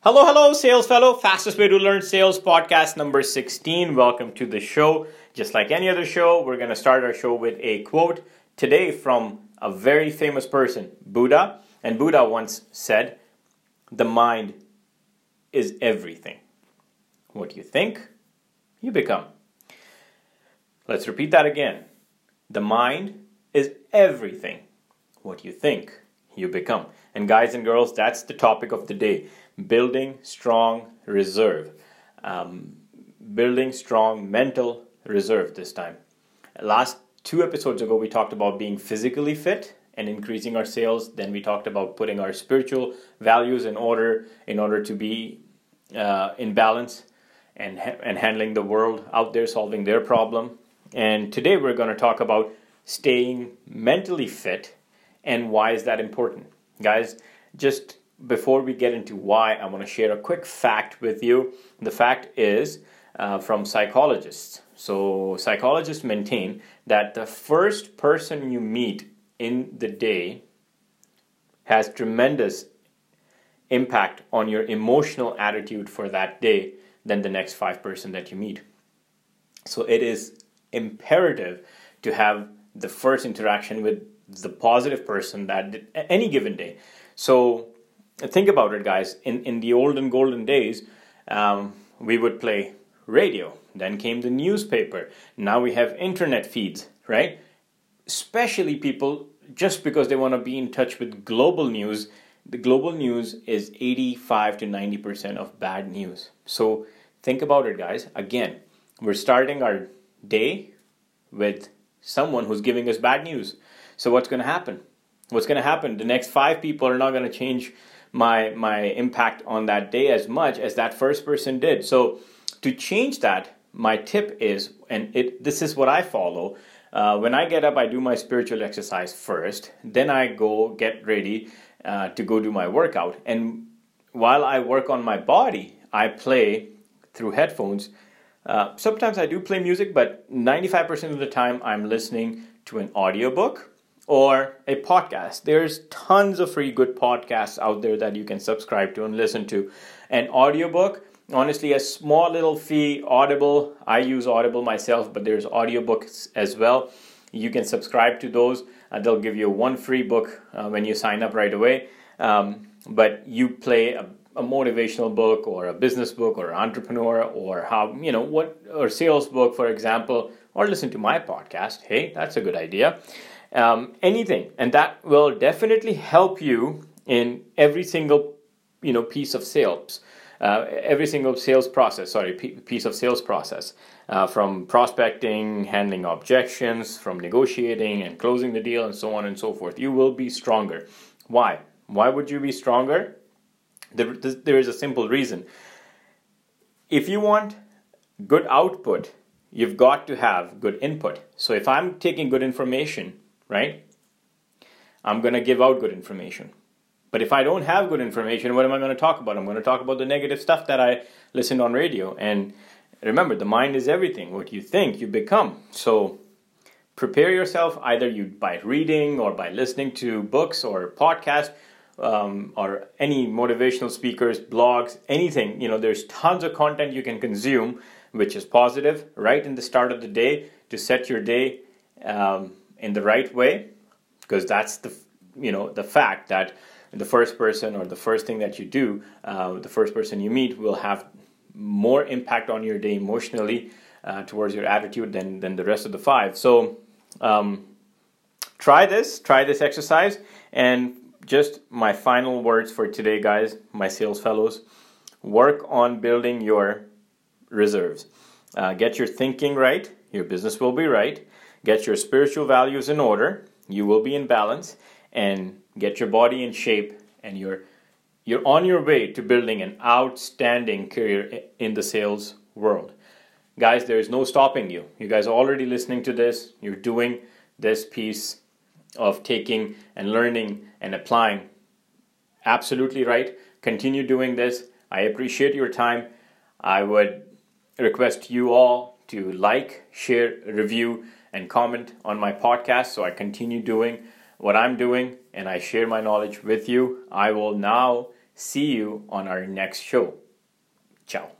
Hello, hello, sales fellow. Fastest way to learn sales podcast number 16. Welcome to the show. Just like any other show, we're going to start our show with a quote today from a very famous person, Buddha. And Buddha once said, The mind is everything. What you think, you become. Let's repeat that again. The mind is everything. What you think, you become. And guys and girls, that's the topic of the day building strong reserve. Um, building strong mental reserve this time. Last two episodes ago, we talked about being physically fit and increasing our sales. Then we talked about putting our spiritual values in order in order to be uh, in balance and, and handling the world out there, solving their problem. And today we're going to talk about staying mentally fit and why is that important. Guys, just before we get into why, I want to share a quick fact with you. The fact is uh, from psychologists. So, psychologists maintain that the first person you meet in the day has tremendous impact on your emotional attitude for that day than the next five person that you meet. So, it is imperative to have the first interaction with the positive person that any given day. So think about it, guys. In in the olden golden days, um, we would play radio. Then came the newspaper. Now we have internet feeds, right? Especially people just because they want to be in touch with global news. The global news is 85 to 90% of bad news. So think about it, guys. Again, we're starting our day with someone who's giving us bad news. So what's going to happen? What's going to happen? The next five people are not going to change my my impact on that day as much as that first person did. So to change that, my tip is, and it this is what I follow. Uh, when I get up, I do my spiritual exercise first. Then I go get ready uh, to go do my workout. And while I work on my body, I play through headphones. Uh, sometimes I do play music, but 95% of the time I'm listening to an audiobook or a podcast. There's tons of free good podcasts out there that you can subscribe to and listen to. An audiobook, honestly, a small little fee, Audible. I use Audible myself, but there's audiobooks as well. You can subscribe to those. Uh, they'll give you one free book uh, when you sign up right away. Um, but you play a, a motivational book or a business book or entrepreneur or how you know what or sales book for example or listen to my podcast hey that's a good idea um, anything, and that will definitely help you in every single you know piece of sales. Uh, every single sales process, sorry, piece of sales process, uh, from prospecting, handling objections, from negotiating and closing the deal, and so on and so forth. You will be stronger. Why? Why would you be stronger? There, there is a simple reason. If you want good output, you've got to have good input. So if I'm taking good information, right? I'm going to give out good information. But if I don't have good information, what am I going to talk about? I'm going to talk about the negative stuff that I listened on radio. And remember, the mind is everything. What you think, you become. So prepare yourself either you by reading or by listening to books or podcasts um, or any motivational speakers, blogs, anything. You know, there's tons of content you can consume, which is positive right in the start of the day to set your day. Um, in the right way because that's the you know the fact that the first person or the first thing that you do uh, the first person you meet will have more impact on your day emotionally uh, towards your attitude than than the rest of the five so um, try this try this exercise and just my final words for today guys my sales fellows work on building your reserves uh, get your thinking right your business will be right Get your spiritual values in order, you will be in balance, and get your body in shape, and you're you're on your way to building an outstanding career in the sales world. Guys, there is no stopping you. You guys are already listening to this. You're doing this piece of taking and learning and applying. Absolutely right. Continue doing this. I appreciate your time. I would request you all to like, share, review and comment on my podcast so I continue doing what I'm doing and I share my knowledge with you. I will now See you on our next show. Ciao.